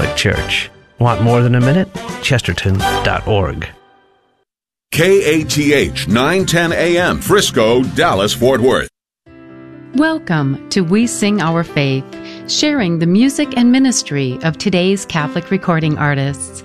Catholic Church. Want more than a minute? Chesterton.org. KATH 910 AM, Frisco, Dallas, Fort Worth. Welcome to We Sing Our Faith, sharing the music and ministry of today's Catholic recording artists.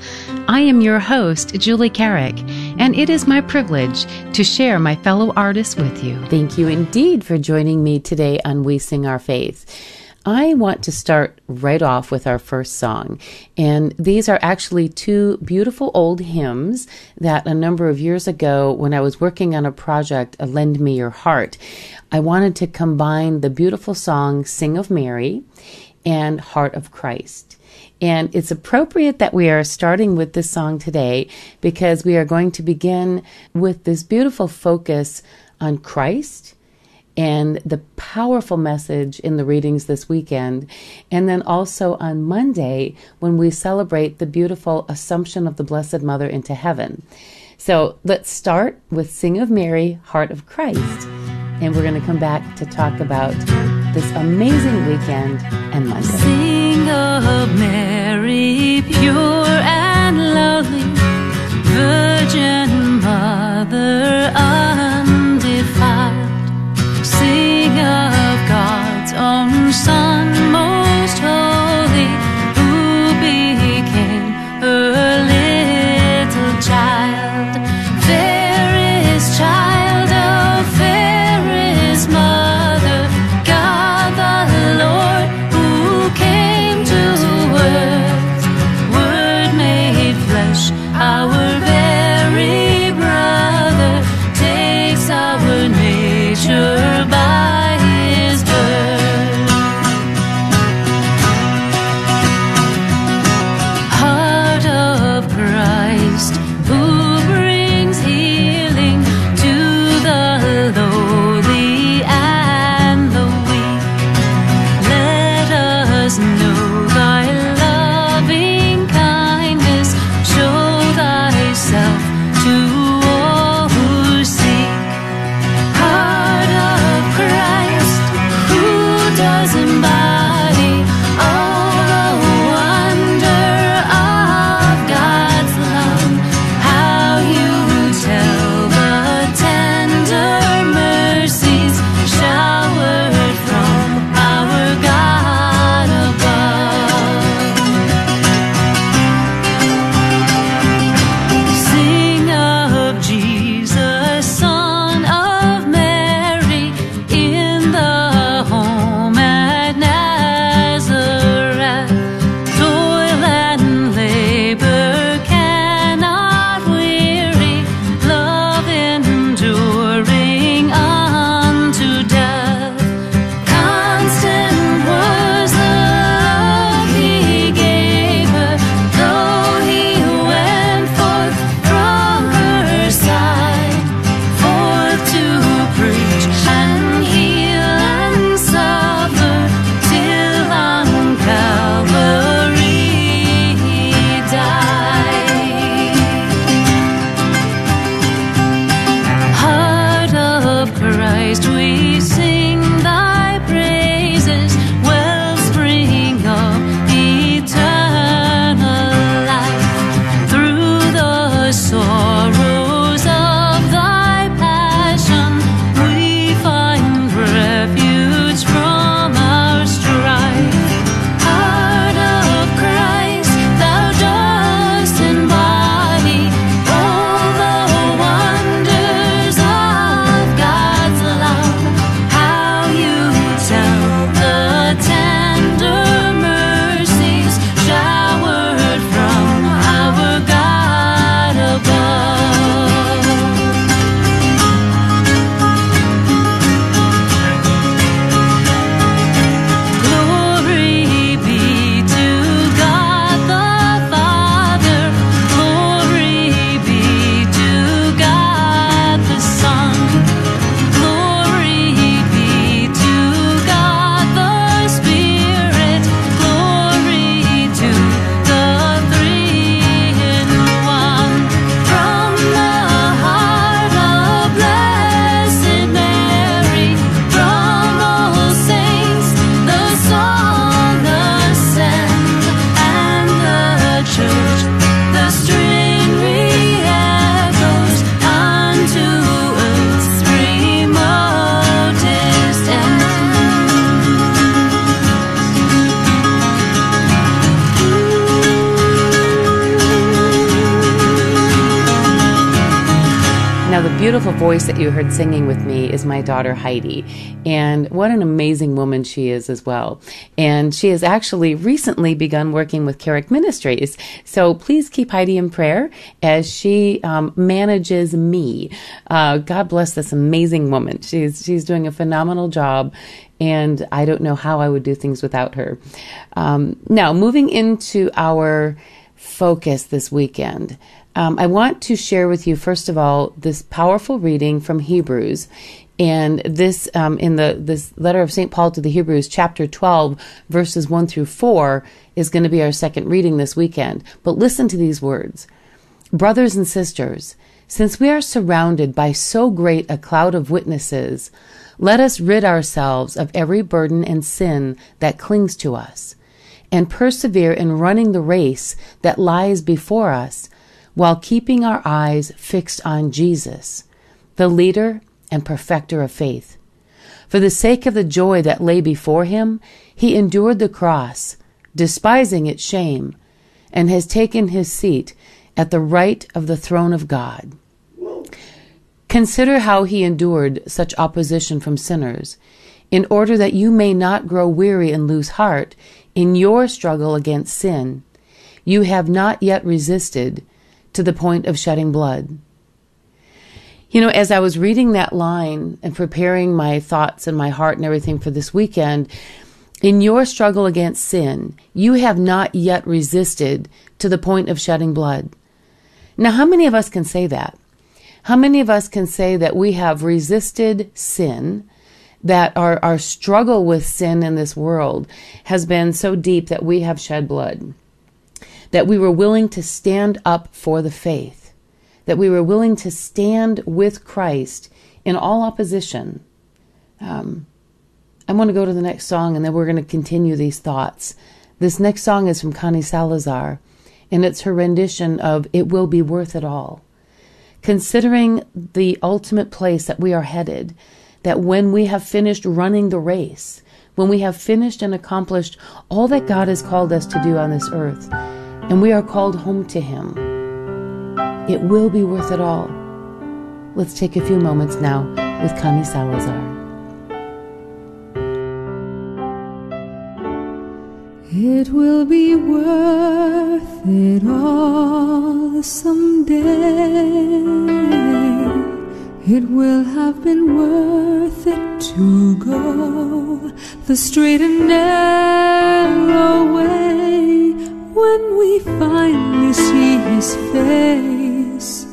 I am your host, Julie Carrick, and it is my privilege to share my fellow artists with you. Thank you indeed for joining me today on We Sing Our Faith. I want to start right off with our first song. And these are actually two beautiful old hymns that a number of years ago, when I was working on a project, Lend Me Your Heart, I wanted to combine the beautiful song Sing of Mary and Heart of Christ. And it's appropriate that we are starting with this song today because we are going to begin with this beautiful focus on Christ and the powerful message in the readings this weekend. And then also on Monday, when we celebrate the beautiful Assumption of the Blessed Mother into heaven. So let's start with Sing of Mary, Heart of Christ. And we're going to come back to talk about this amazing weekend and Monday. Sing of Mary, pure and lovely, Virgin Mother. Son, most holy, who became a little child. Fair is child oh, fair is mother, God the Lord, who came to earth, word made flesh, our very brother, takes our nature. Voice that you heard singing with me is my daughter Heidi. And what an amazing woman she is as well. And she has actually recently begun working with Carrick Ministries. So please keep Heidi in prayer as she um, manages me. Uh, God bless this amazing woman. She's, she's doing a phenomenal job. And I don't know how I would do things without her. Um, now, moving into our focus this weekend. Um, I want to share with you, first of all, this powerful reading from Hebrews. And this, um, in the this letter of St. Paul to the Hebrews, chapter 12, verses 1 through 4, is going to be our second reading this weekend. But listen to these words Brothers and sisters, since we are surrounded by so great a cloud of witnesses, let us rid ourselves of every burden and sin that clings to us, and persevere in running the race that lies before us while keeping our eyes fixed on Jesus, the leader and perfecter of faith. For the sake of the joy that lay before him, he endured the cross, despising its shame, and has taken his seat at the right of the throne of God. Consider how he endured such opposition from sinners, in order that you may not grow weary and lose heart in your struggle against sin. You have not yet resisted to the point of shedding blood. You know, as I was reading that line and preparing my thoughts and my heart and everything for this weekend, in your struggle against sin, you have not yet resisted to the point of shedding blood. Now, how many of us can say that? How many of us can say that we have resisted sin, that our, our struggle with sin in this world has been so deep that we have shed blood? that we were willing to stand up for the faith, that we were willing to stand with Christ in all opposition. Um, I'm going to go to the next song and then we're going to continue these thoughts. This next song is from Connie Salazar, and it's her rendition of It Will Be Worth It All. Considering the ultimate place that we are headed, that when we have finished running the race, when we have finished and accomplished all that God has called us to do on this earth, and we are called home to Him. It will be worth it all. Let's take a few moments now with Connie Salazar. It will be worth it all someday. It will have been worth it to go the straight and narrow way when we finally see his face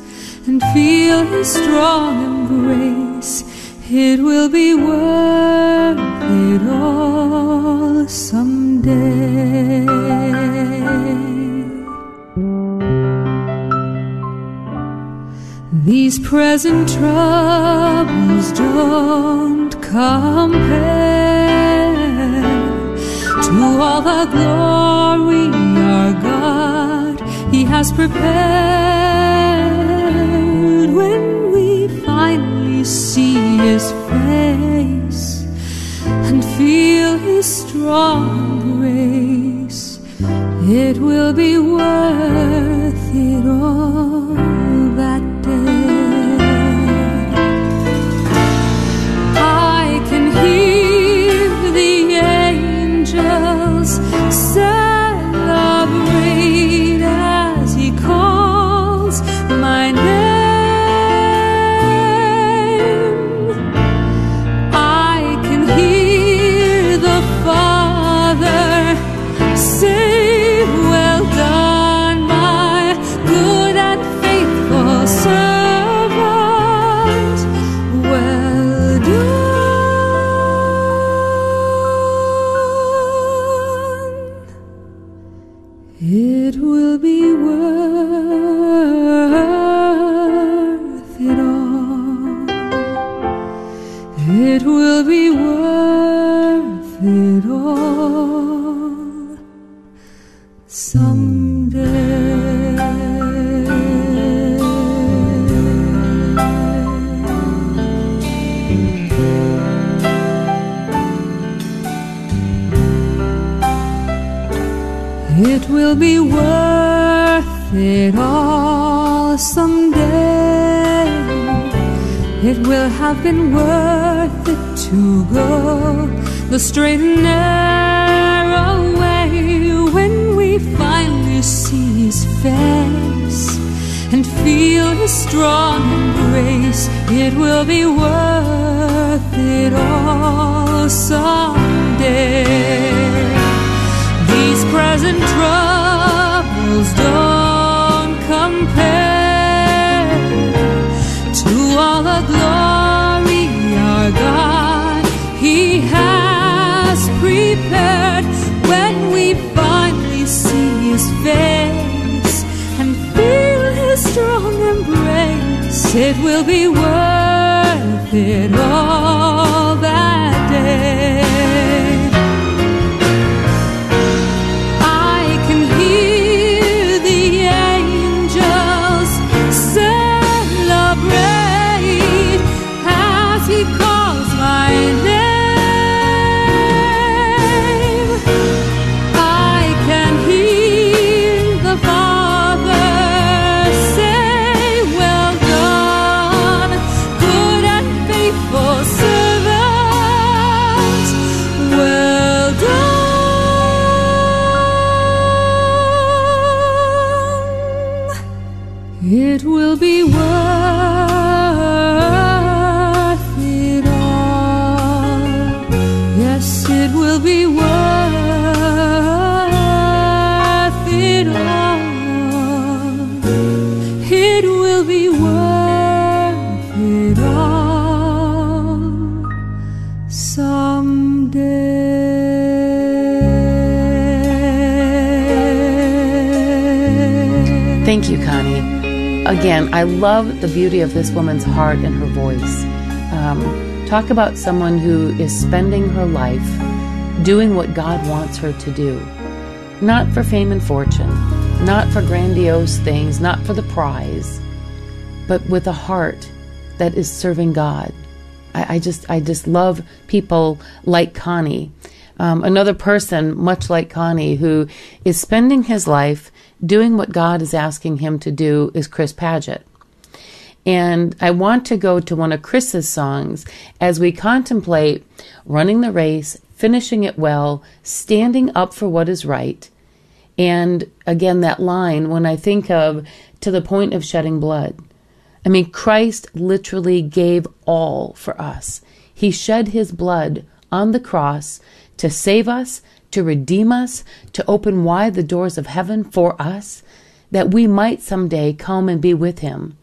and feel his strong embrace, it will be worth it all someday. These present troubles don't compare to all the glory our God He has prepared when we finally see His face and feel His strong grace. It will be worth it all I love the beauty of this woman's heart and her voice. Um, talk about someone who is spending her life doing what God wants her to do. Not for fame and fortune, not for grandiose things, not for the prize, but with a heart that is serving God. I, I just, I just love people like Connie. Um, another person, much like Connie, who is spending his life doing what God is asking him to do, is Chris Padgett. And I want to go to one of Chris's songs as we contemplate running the race, finishing it well, standing up for what is right. And again, that line, when I think of to the point of shedding blood. I mean, Christ literally gave all for us. He shed his blood on the cross to save us, to redeem us, to open wide the doors of heaven for us, that we might someday come and be with him.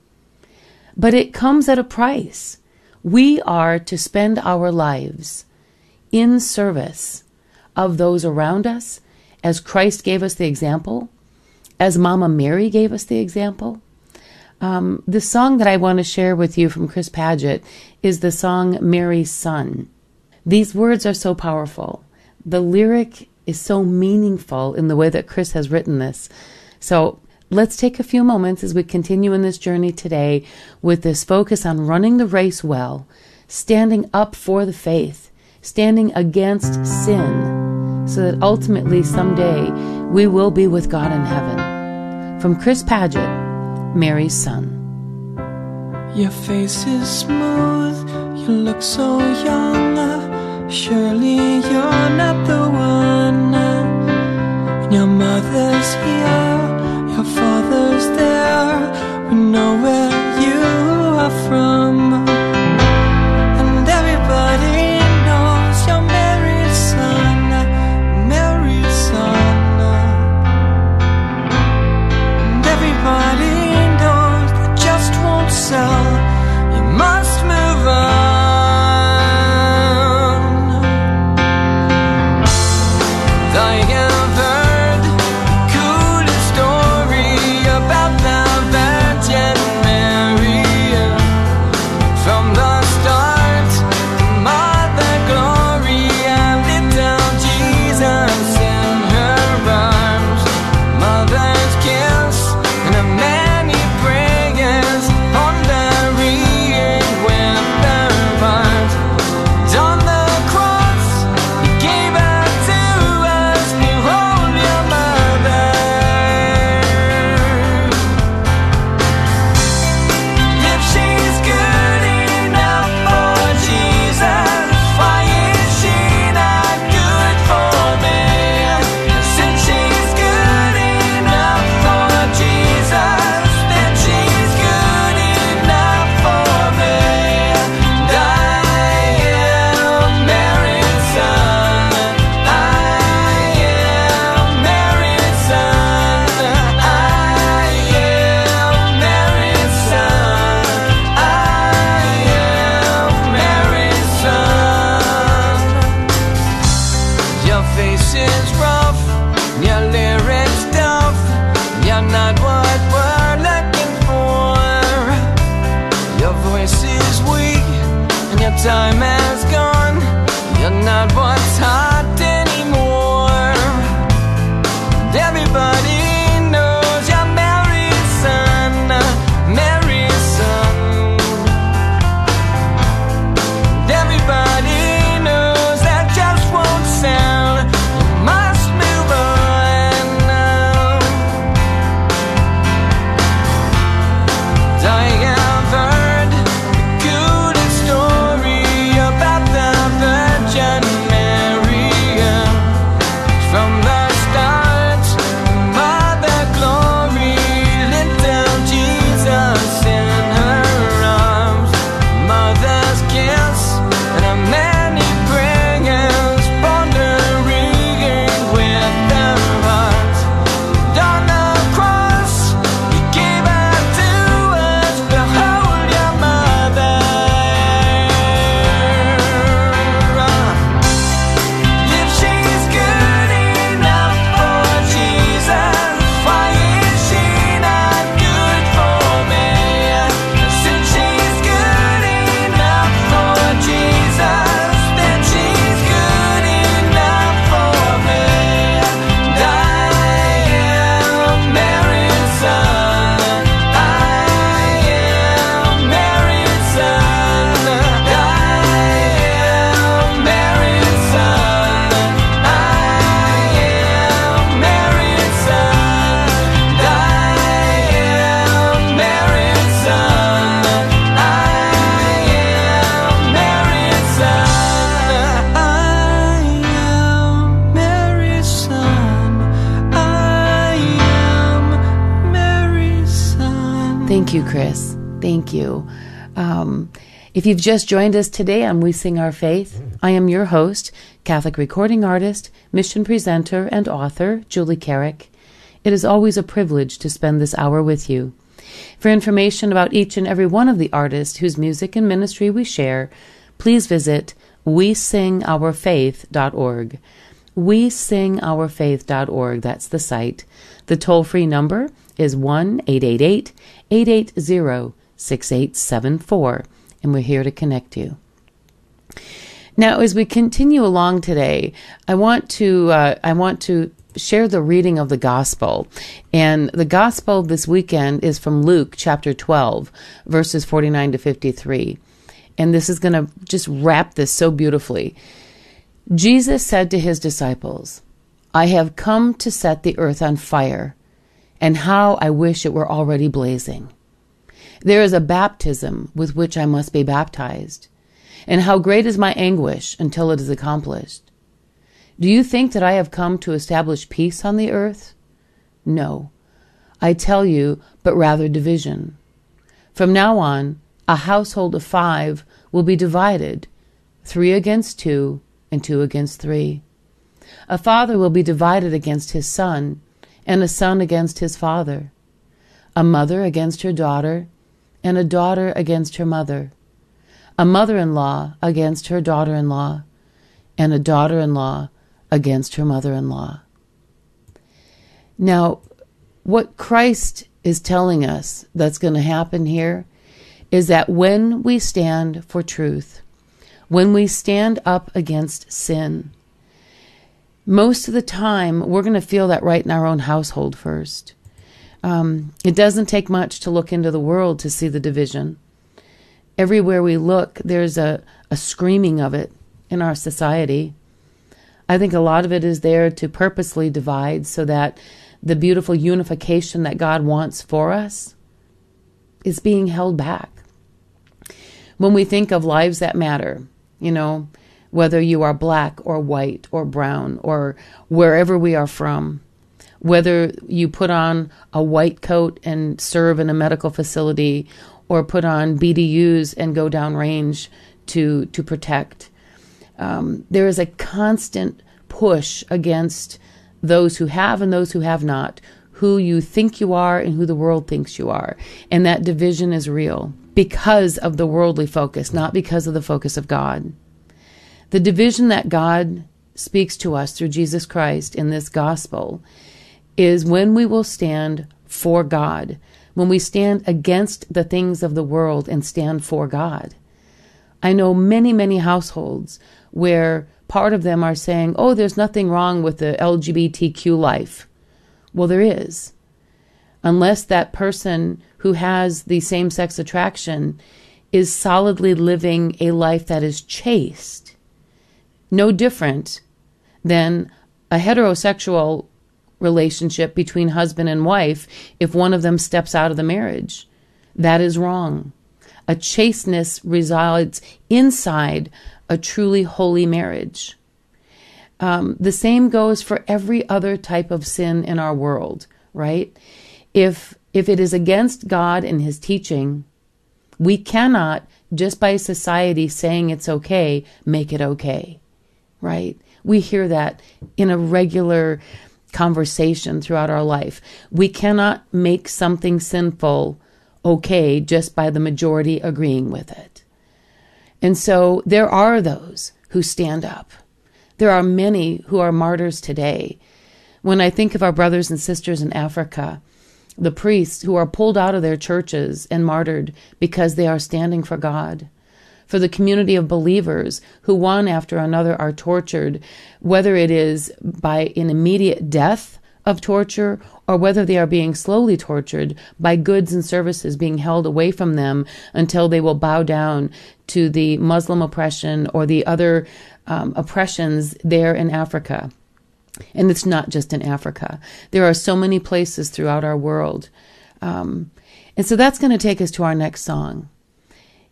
But it comes at a price. We are to spend our lives in service of those around us, as Christ gave us the example, as Mama Mary gave us the example. Um, the song that I want to share with you from Chris Padgett is the song Mary's Son. These words are so powerful. The lyric is so meaningful in the way that Chris has written this. So let's take a few moments as we continue in this journey today with this focus on running the race well, standing up for the faith, standing against sin, so that ultimately someday we will be with God in heaven. From Chris Padgett, Mary's Son. Your face is smooth, you look so young. Uh, surely you're not the one. Uh, when your mother's here, father's there. We know where you are from. If you've just joined us today on We Sing Our Faith, mm. I am your host, Catholic recording artist, mission presenter, and author, Julie Carrick. It is always a privilege to spend this hour with you. For information about each and every one of the artists whose music and ministry we share, please visit wesingourfaith.org. Wesingourfaith.org, that's the site. The toll free number is 1 888 880 6874, and we're here to connect you. Now, as we continue along today, I want to uh, I want to share the reading of the gospel, and the gospel this weekend is from Luke chapter twelve, verses forty nine to fifty three, and this is going to just wrap this so beautifully. Jesus said to his disciples, "I have come to set the earth on fire, and how I wish it were already blazing." There is a baptism with which I must be baptized, and how great is my anguish until it is accomplished. Do you think that I have come to establish peace on the earth? No, I tell you, but rather division. From now on, a household of five will be divided, three against two, and two against three. A father will be divided against his son, and a son against his father, a mother against her daughter, and a daughter against her mother, a mother in law against her daughter in law, and a daughter in law against her mother in law. Now, what Christ is telling us that's going to happen here is that when we stand for truth, when we stand up against sin, most of the time we're going to feel that right in our own household first. Um, it doesn't take much to look into the world to see the division. Everywhere we look, there's a, a screaming of it in our society. I think a lot of it is there to purposely divide so that the beautiful unification that God wants for us is being held back. When we think of lives that matter, you know, whether you are black or white or brown or wherever we are from, whether you put on a white coat and serve in a medical facility or put on BDUs and go downrange to to protect. Um, there is a constant push against those who have and those who have not, who you think you are and who the world thinks you are. And that division is real because of the worldly focus, not because of the focus of God. The division that God speaks to us through Jesus Christ in this gospel is when we will stand for God, when we stand against the things of the world and stand for God. I know many, many households where part of them are saying, oh, there's nothing wrong with the LGBTQ life. Well, there is. Unless that person who has the same sex attraction is solidly living a life that is chaste, no different than a heterosexual relationship between husband and wife if one of them steps out of the marriage. That is wrong. A chasteness resides inside a truly holy marriage. Um, the same goes for every other type of sin in our world, right? If if it is against God and His teaching, we cannot just by society saying it's okay make it okay, right? We hear that in a regular conversation throughout our life. We cannot make something sinful okay just by the majority agreeing with it. And so there are those who stand up. There are many who are martyrs today. When I think of our brothers and sisters in Africa, the priests who are pulled out of their churches and martyred because they are standing for God, for the community of believers who one after another are tortured, whether it is by an immediate death of torture or whether they are being slowly tortured by goods and services being held away from them until they will bow down to the Muslim oppression or the other um, oppressions there in Africa. And it's not just in Africa. There are so many places throughout our world. Um, and so that's going to take us to our next song.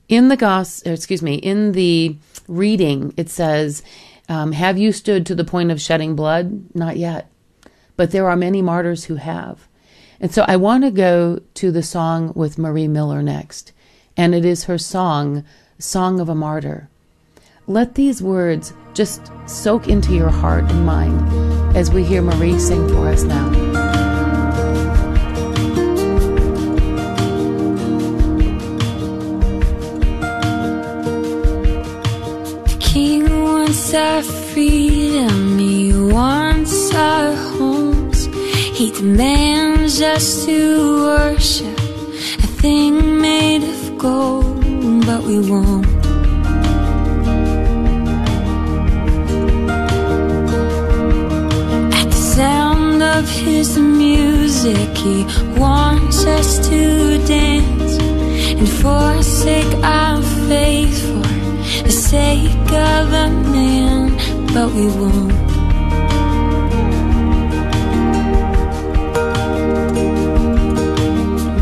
In the gospel, excuse me, in the reading, it says, um, Have you stood to the point of shedding blood? Not yet. But there are many martyrs who have. And so I want to go to the song with Marie Miller next. And it is her song, Song of a Martyr. Let these words just soak into your heart and mind as we hear Marie sing for us now. Our freedom, he wants our homes. He demands us to worship a thing made of gold, but we won't. At the sound of his music, he wants us to dance and forsake our faith for the sake of a man, but we won't.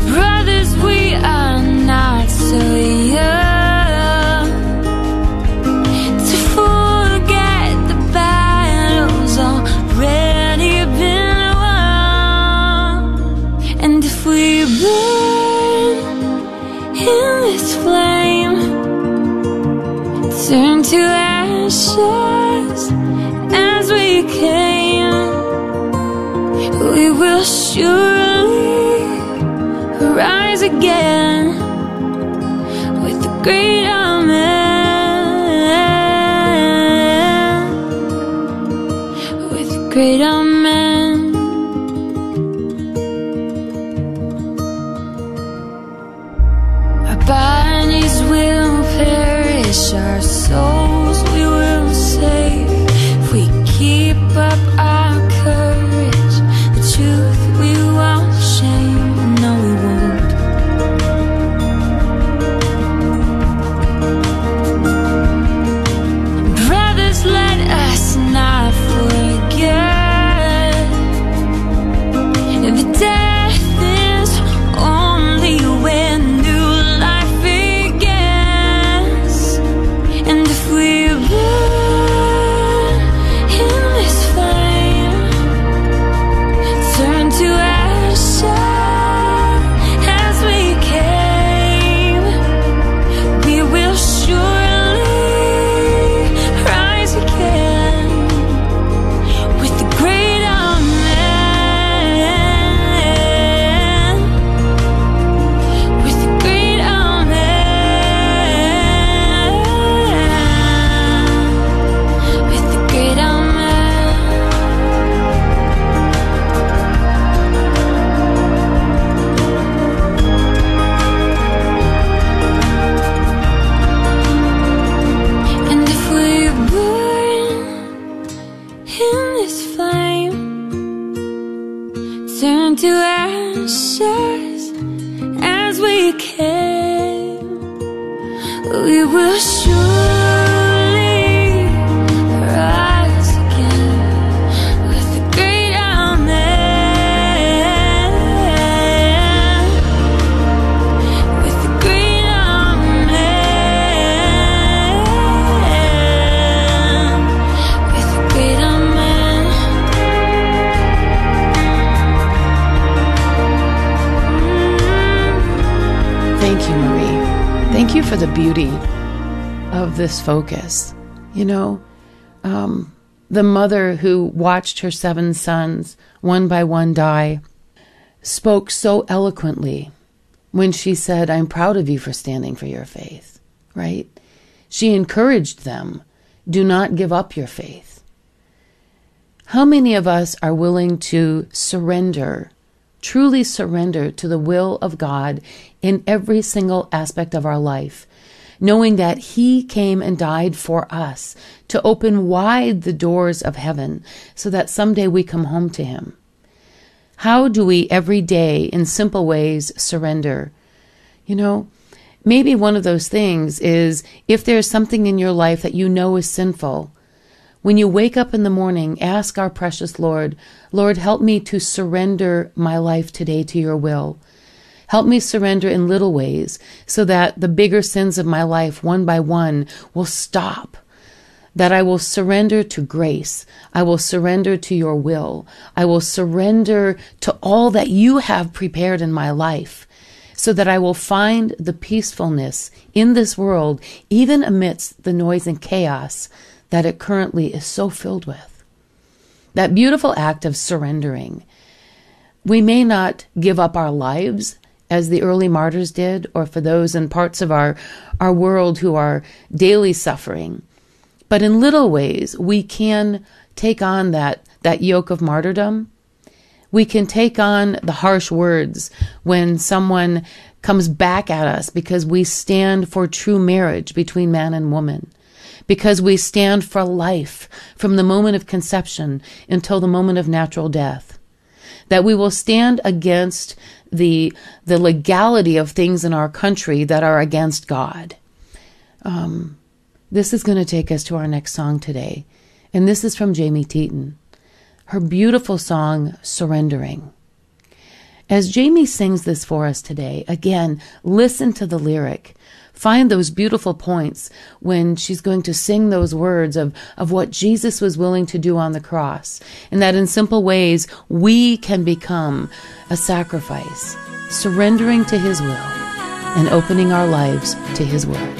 Brothers, we are not so young turn to ashes as we came, we will surely rise again with the great Amen. With the great Amen. Thank you, Marie. Thank you for the beauty this focus. You know, um, the mother who watched her seven sons one by one die spoke so eloquently when she said, I'm proud of you for standing for your faith, right? She encouraged them, do not give up your faith. How many of us are willing to surrender, truly surrender to the will of God in every single aspect of our life, knowing that He came and died for us to open wide the doors of heaven so that someday we come home to Him? How do we every day, in simple ways, surrender? You know, maybe one of those things is if there's something in your life that you know is sinful, when you wake up in the morning, ask our precious Lord, Lord, help me to surrender my life today to your will. Help me surrender in little ways so that the bigger sins of my life, one by one, will stop. That I will surrender to grace. I will surrender to your will. I will surrender to all that you have prepared in my life so that I will find the peacefulness in this world, even amidst the noise and chaos that it currently is so filled with. That beautiful act of surrendering. We may not give up our lives as the early martyrs did, or for those in parts of our, our world who are daily suffering. But in little ways, we can take on that, that yoke of martyrdom. We can take on the harsh words when someone comes back at us because we stand for true marriage between man and woman because we stand for life from the moment of conception until the moment of natural death. That we will stand against the, the legality of things in our country that are against God. Um, this is going to take us to our next song today. And this is from Jamie Teton. Her beautiful song, Surrendering. As Jamie sings this for us today, again, listen to the lyric find those beautiful points when she's going to sing those words of, of what Jesus was willing to do on the cross. And that in simple ways, we can become a sacrifice, surrendering to His will and opening our lives to His word.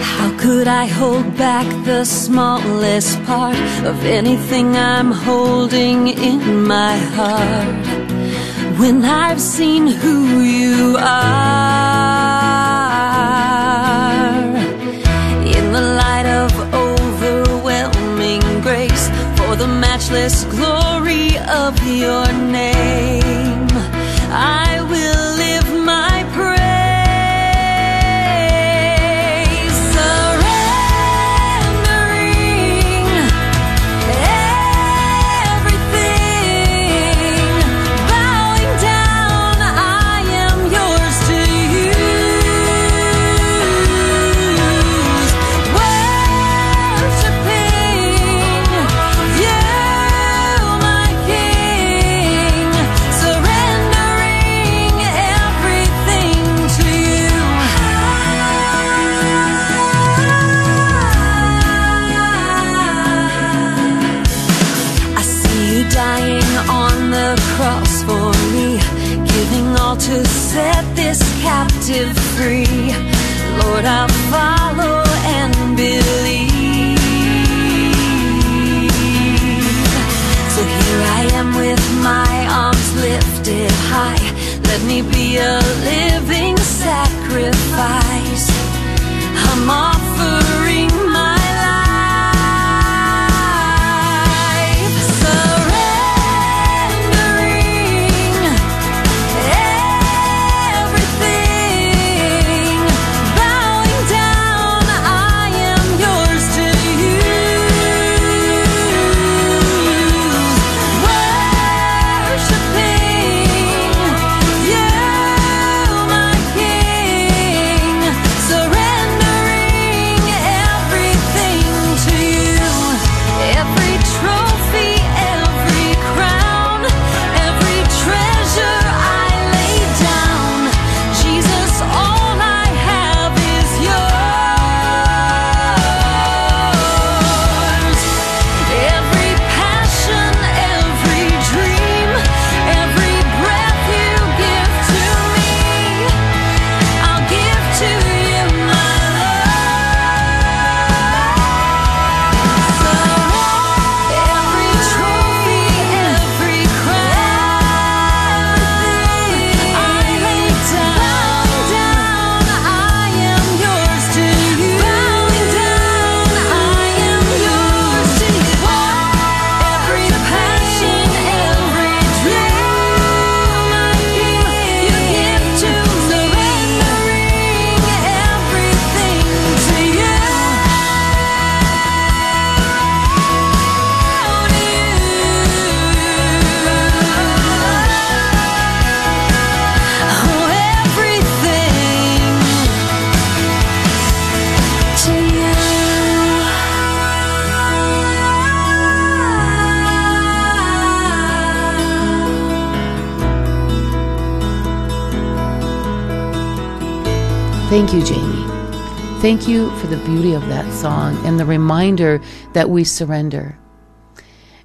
How could I hold back the smallest part of anything I'm holding in my heart when I've seen who you are? Matchless glory of your name, you, Jamie. Thank you for the beauty of that song and the reminder that we surrender.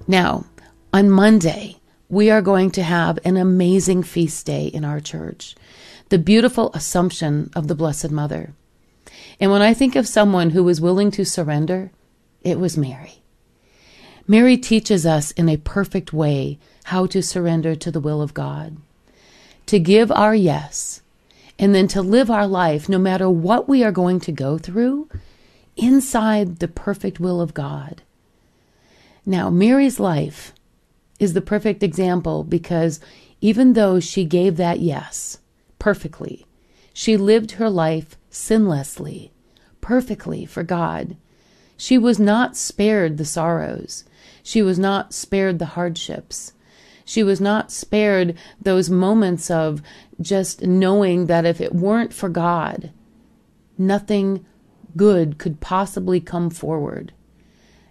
Now, on Monday, we are going to have an amazing feast day in our church the beautiful Assumption of the Blessed Mother. And when I think of someone who was willing to surrender, it was Mary. Mary teaches us in a perfect way how to surrender to the will of God, to give our yes, and then to live our life no matter what we are going to go through inside the perfect will of God. Now, Mary's life is the perfect example because even though she gave that yes perfectly, she lived her life sinlessly, perfectly for God. She was not spared the sorrows. She was not spared the hardships. She was not spared those moments of just knowing that if it weren't for God, nothing good could possibly come forward.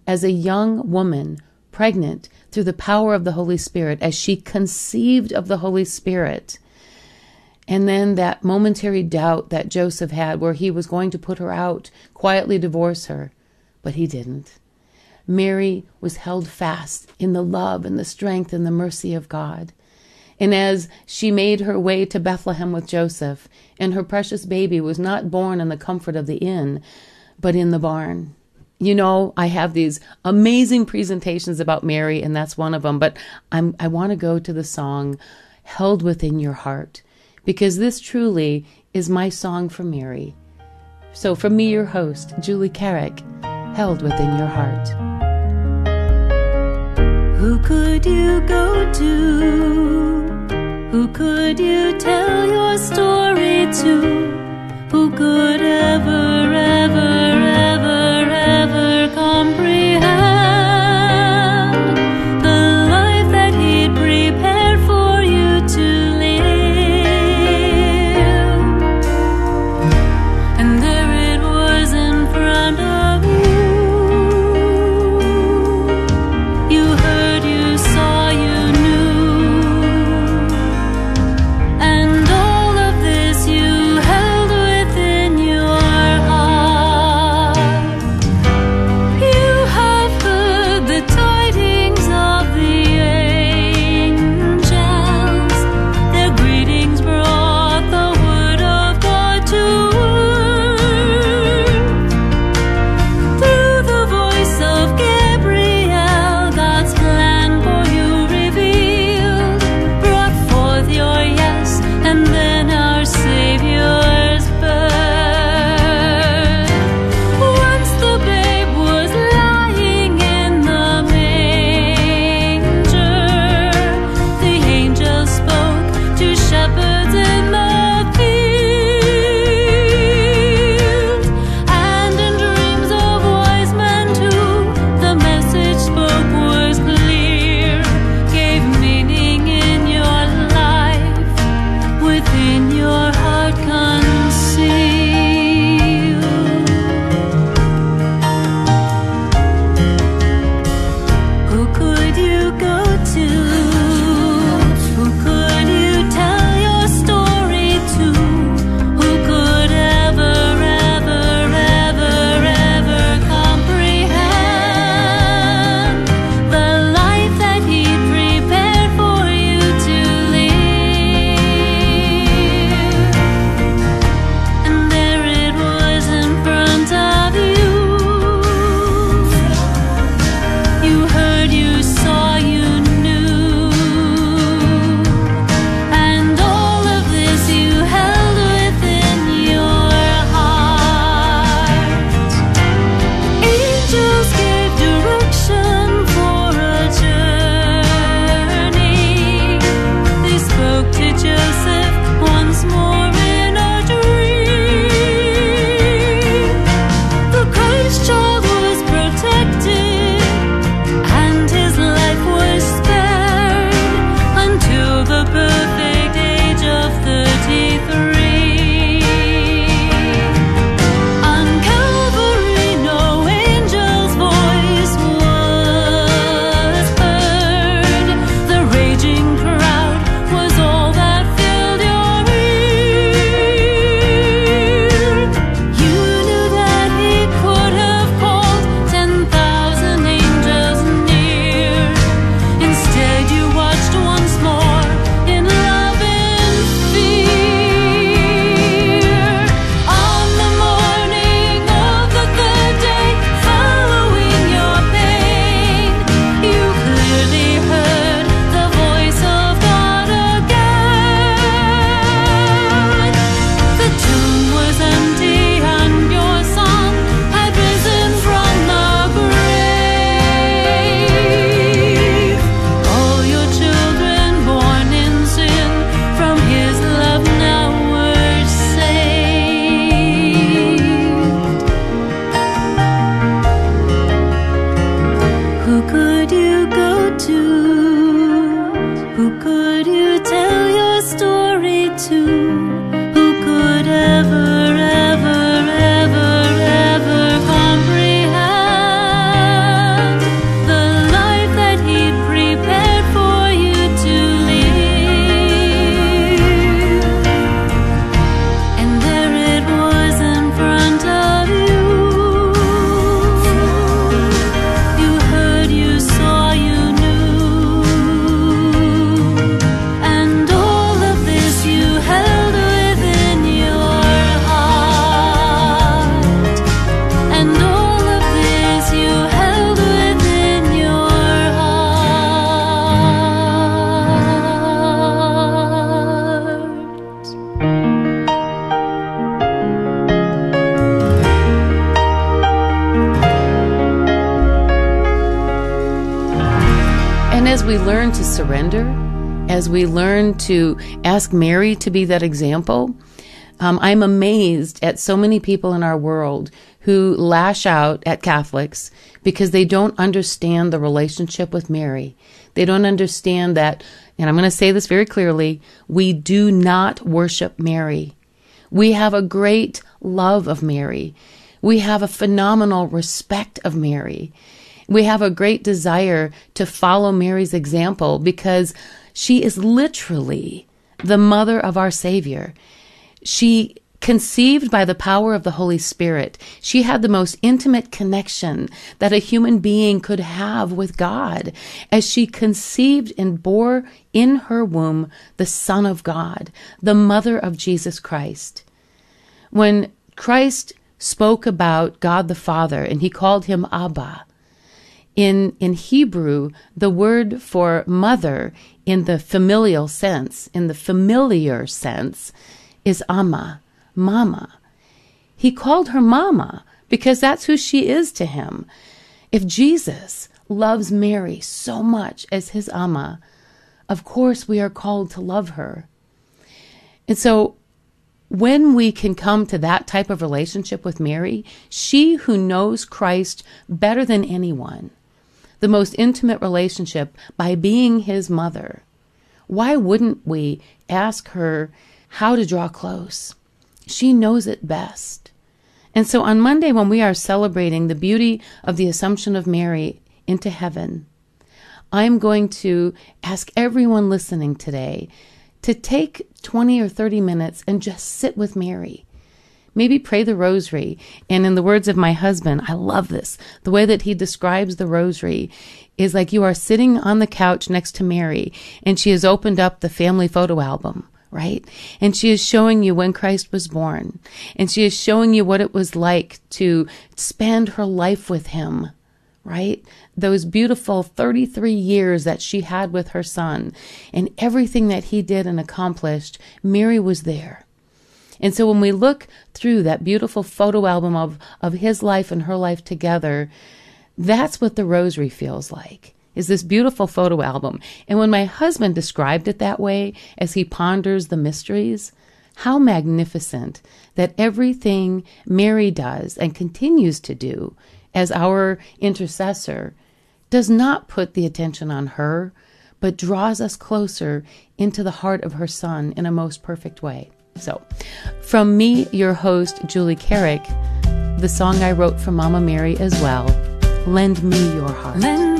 As a young woman, pregnant through the power of the Holy Spirit, as she conceived of the Holy Spirit, and then that momentary doubt that Joseph had where he was going to put her out, quietly divorce her, but he didn't. Mary was held fast in the love and the strength and the mercy of God. And as she made her way to Bethlehem with Joseph, and her precious baby was not born in the comfort of the inn, but in the barn. You know, I have these amazing presentations about Mary, and that's one of them, but I'm, I want to go to the song, Held Within Your Heart, because this truly is my song for Mary. So, from me, your host, Julie Carrick, Held Within Your Heart. Who could you go to? Who could you tell your story to? Who could ever, ever, ever, ever comprehend we learn to surrender, as we learn to ask Mary to be that example, um, I'm amazed at so many people in our world who lash out at Catholics because they don't understand the relationship with Mary. They don't understand that, and I'm going to say this very clearly we do not worship Mary. We have a great love of Mary. We have a phenomenal respect of Mary. We have a great desire to follow Mary's example because she is literally the mother of our Savior. She conceived by the power of the Holy Spirit. She had the most intimate connection that a human being could have with God as she conceived and bore in her womb the Son of God, the mother of Jesus Christ. When Christ spoke about God the Father and he called him Abba, in in Hebrew, the word for mother in the familial sense, in the familiar sense, is Amma, Mama. He called her Mama because that's who she is to him. If Jesus loves Mary so much as his Amma, of course we are called to love her. And so when we can come to that type of relationship with Mary, she who knows Christ better than anyone, the most intimate relationship by being his mother, why wouldn't we ask her how to draw close? She knows it best. And so on Monday, when we are celebrating the beauty of the Assumption of Mary into heaven, I'm going to ask everyone listening today to take 20 or 30 minutes and just sit with Mary. Maybe pray the rosary. And in the words of my husband, I love this. The way that he describes the rosary is like you are sitting on the couch next to Mary and she has opened up the family photo album. Right? And she is showing you when Christ was born. And she is showing you what it was like to spend her life with him right? Those beautiful 33 years that she had with her son and everything that he did and accomplished, Mary was there. And so when we look through that beautiful photo album of, of his life and her life together, that's what the rosary feels like. Is this beautiful photo album. And when my husband described it that way as he ponders the mysteries, how magnificent that everything Mary does and continues to do as our intercessor does not put the attention on her, but draws us closer into the heart of her son in a most perfect way. So, from me, your host, Julie Carrick, the song I wrote for Mama Mary as well, Lend Me Your Heart. Lend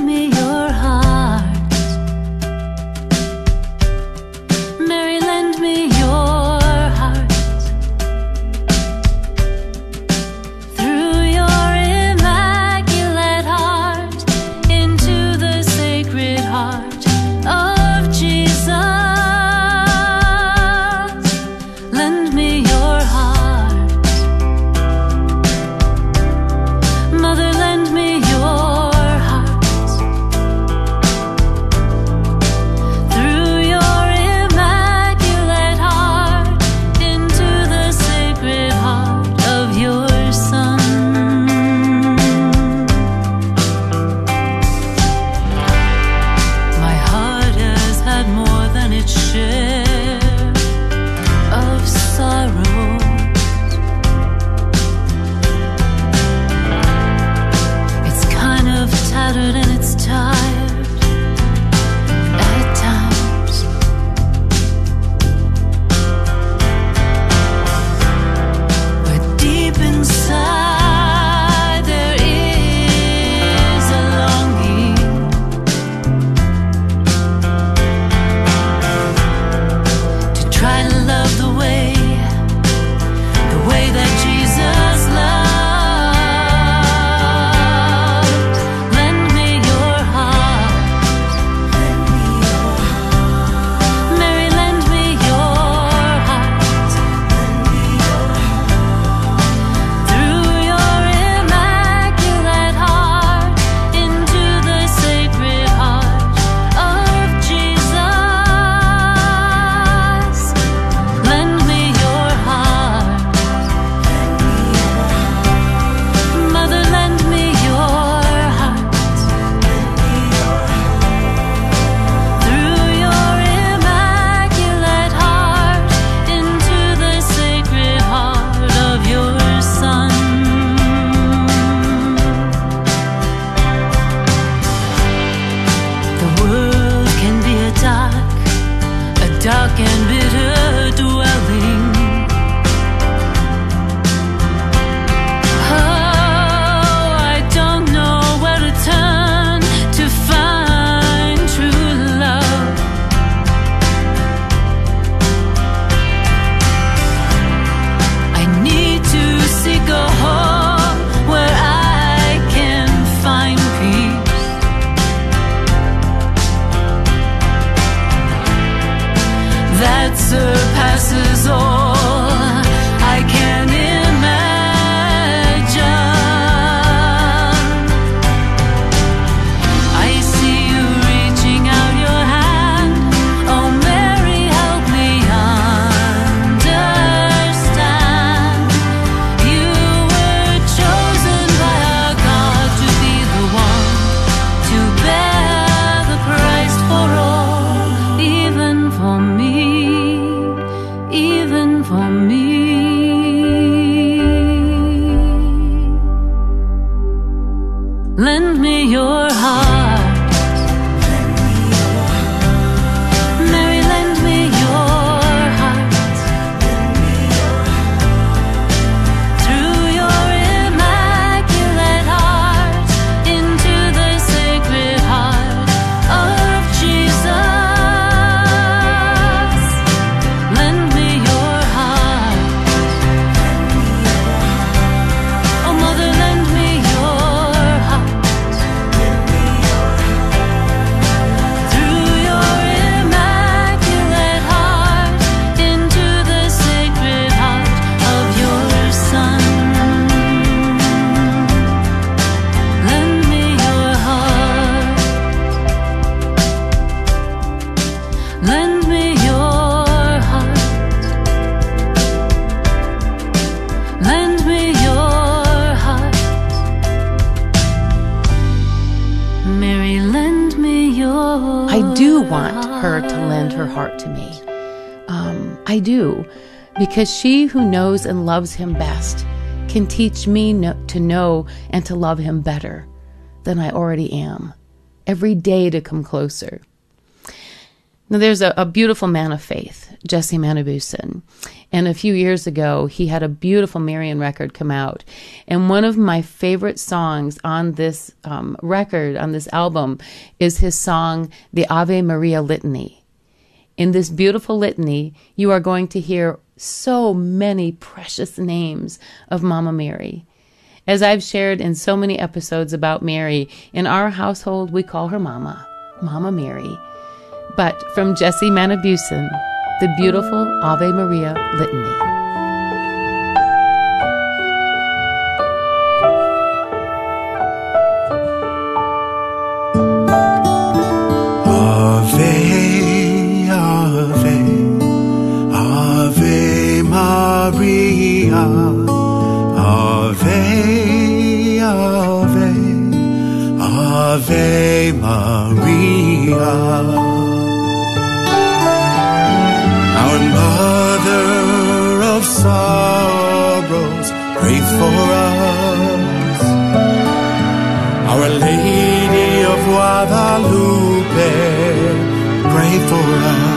do, because she who knows and loves him best can teach me no- to know and to love him better than I already am, every day to come closer. Now, there's a, a beautiful man of faith, Jesse Manibusan. And a few years ago, he had a beautiful Marian record come out. And one of my favorite songs on this um, record, on this album, is his song, the Ave Maria Litany. In this beautiful litany, you are going to hear so many precious names of Mama Mary. As I've shared in so many episodes about Mary, in our household, we call her Mama, Mama Mary. But from Jesse Manibusan, the beautiful Ave Maria Litany. Ave, Ave, Ave Maria. Our Mother of Sorrows, pray for us. Our Lady of Guadalupe, pray for us.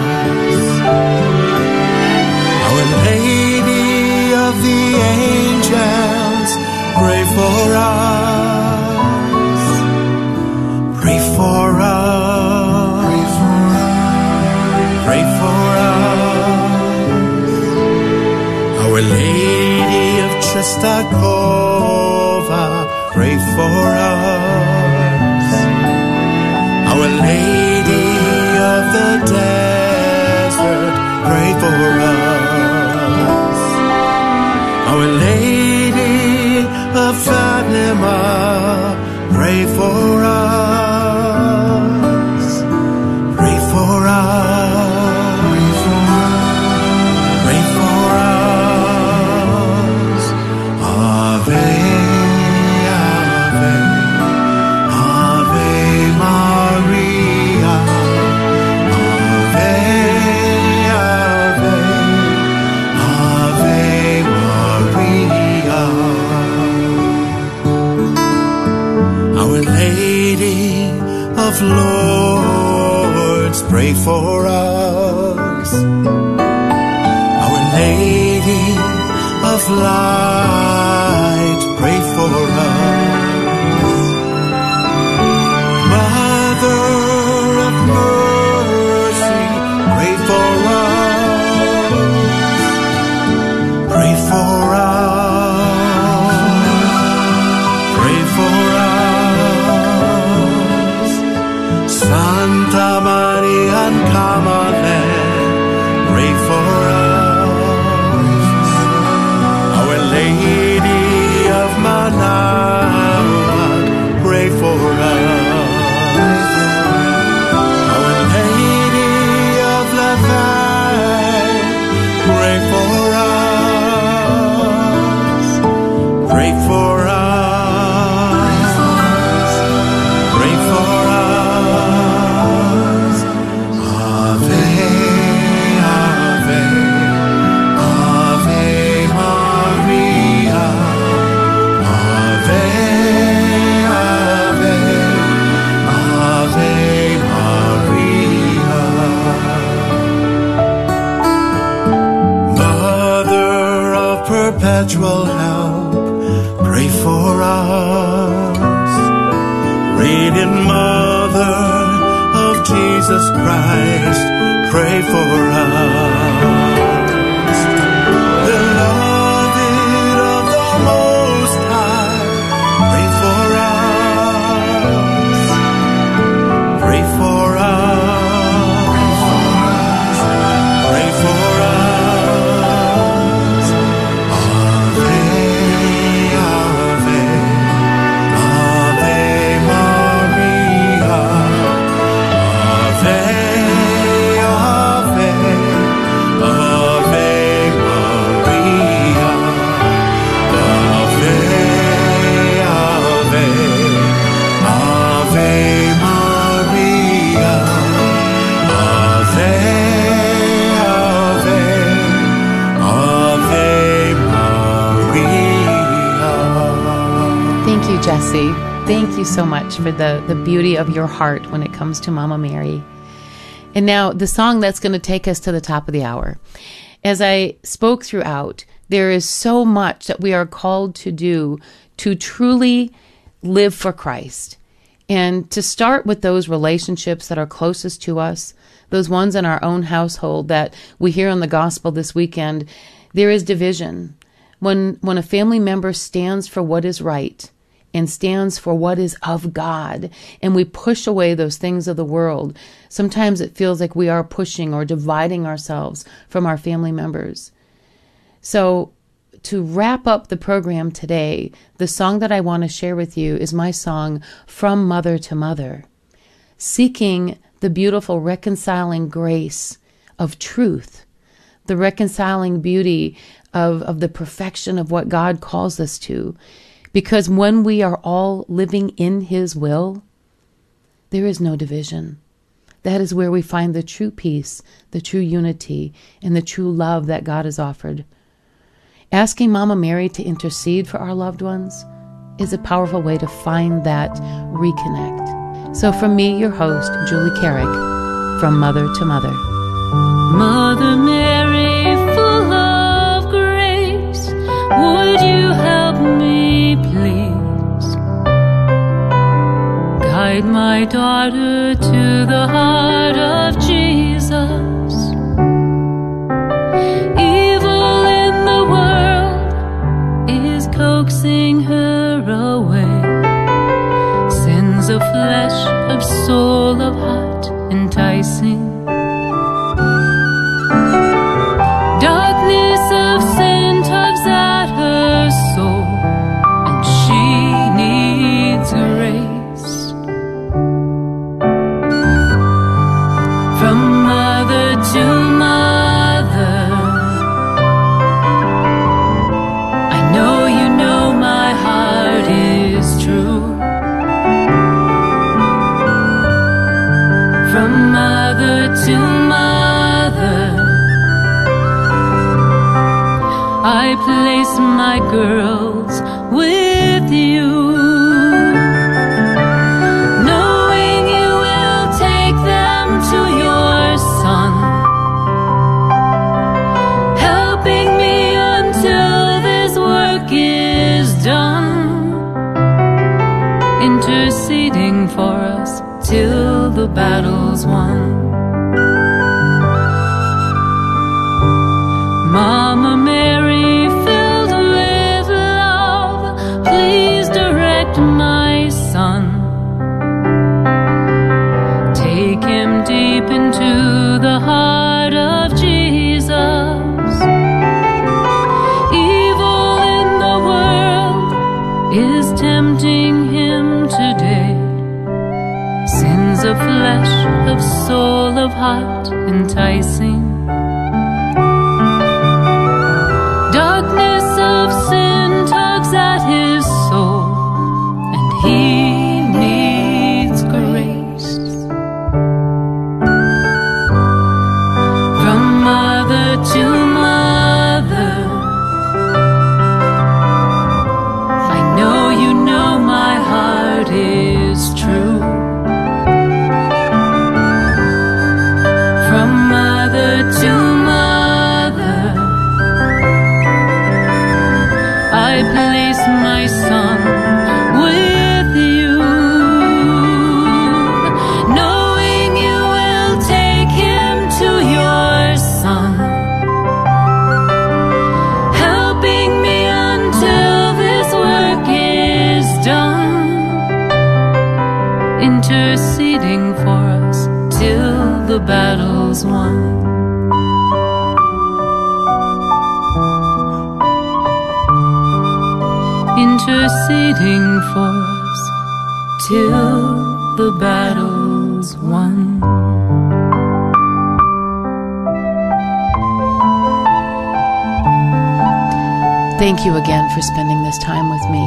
Czestochowa, of your heart when it comes to Mama Mary. And now, the song that's going to take us to the top of the hour. As I spoke throughout, there is so much that we are called to do to truly live for Christ. And to start with those relationships that are closest to us, those ones in our own household that we hear in the gospel this weekend, there is division. When, when a family member stands for what is right and stands for what is of God, and we push away those things of the world, sometimes it feels like we are pushing or dividing ourselves from our family members. So, to wrap up the program today, the song that I want to share with you is my song, From Mother to Mother, seeking the beautiful reconciling grace of truth, the reconciling beauty of, of the perfection of what God calls us to. Because when we are all living in His will, there is no division. That is where we find the true peace, the true unity, and the true love that God has offered. Asking Mama Mary to intercede for our loved ones is a powerful way to find that reconnect. So, from me, your host, Julie Carrick, from Mother to Mother. Mother Mary, Guide my daughter to the heart of Jesus. Evil in the world is coaxing her away. Sins of flesh, of soul, of heart, enticing. Place my girls Thank you again for spending this time with me.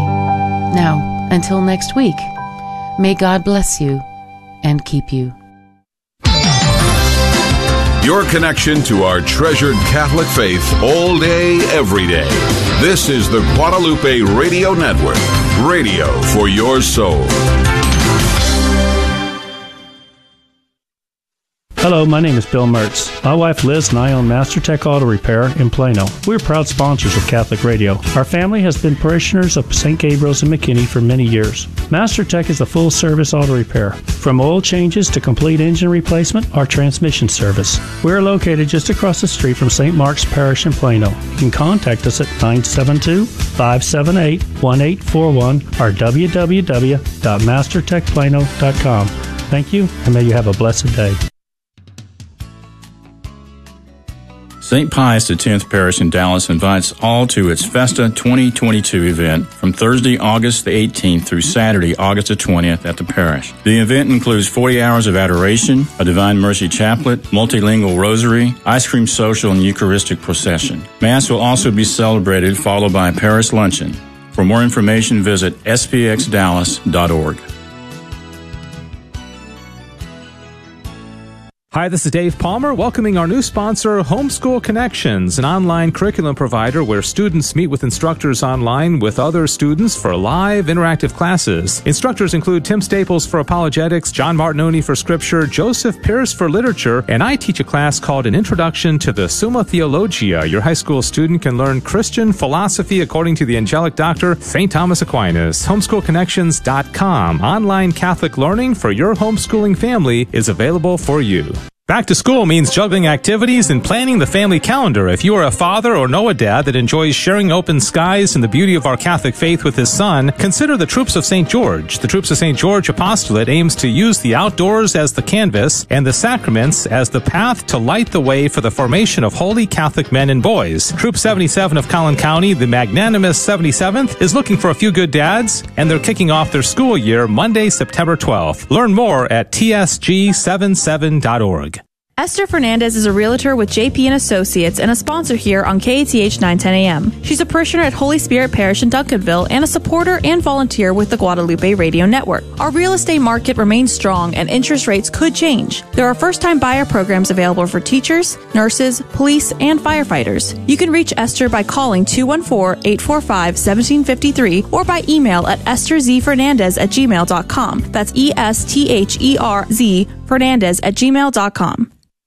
Now, until next week, may God bless you and keep you. Your connection to our treasured Catholic faith all day, every day. This is the Guadalupe Radio Network, radio for your soul. Hello, my name is Bill Mertz. My wife Liz and I own MasterTech Auto Repair in Plano. We're proud sponsors of Catholic Radio. Our family has been parishioners of St. Gabriel's in McKinney for many years. MasterTech is a full service auto repair. From oil changes to complete engine replacement, our transmission service. We're located just across the street from St. Mark's Parish in Plano. You can contact us at 972 578 1841 or www.mastertechplano.com. Thank you, and may you have a blessed day. St. Pius X Parish in Dallas invites all to its Festa 2022 event from Thursday, August the 18th through Saturday, August the 20th at the parish. The event includes 40 hours of adoration, a Divine Mercy chaplet, multilingual rosary, ice cream social, and Eucharistic procession. Mass will also be celebrated, followed by a parish luncheon. For more information, visit spxdallas.org. Hi, this is Dave Palmer, welcoming our new sponsor, Homeschool Connections, an online curriculum provider where students meet with instructors online with other students for live interactive classes. Instructors include Tim Staples for apologetics, John Martignoni for scripture, Joseph Pearce for literature, and I teach a class called An Introduction to the Summa Theologia. Your high school student can learn Christian philosophy according to the angelic doctor, St. Thomas Aquinas. Homeschoolconnections.com. Online Catholic learning for your homeschooling family is available for you. Back to school means juggling activities and planning the family calendar. If you are a father or know a dad that enjoys sharing open skies and the beauty of our Catholic faith with his son, consider the Troops of St. George. The Troops of St. George Apostolate aims to use the outdoors as the canvas and the sacraments as the path to light the way for the formation of holy Catholic men and boys. Troop 77 of Collin County, the magnanimous 77th, is looking for a few good dads, and they're kicking off their school year Monday, September 12th. Learn more at tsg77.org. Esther Fernandez is a realtor with JP and Associates and a sponsor here on KATH 910 AM. She's a parishioner at Holy Spirit Parish in Duncanville and a supporter and volunteer with the Guadalupe Radio Network. Our real estate market remains strong and interest rates could change. There are first-time buyer programs available for teachers, nurses, police, and firefighters. You can reach Esther by calling 214-845-1753 or by email atesterzfernandez at gmail.com. That's E-S-T-H-E-R-Z Fernandez at gmail.com.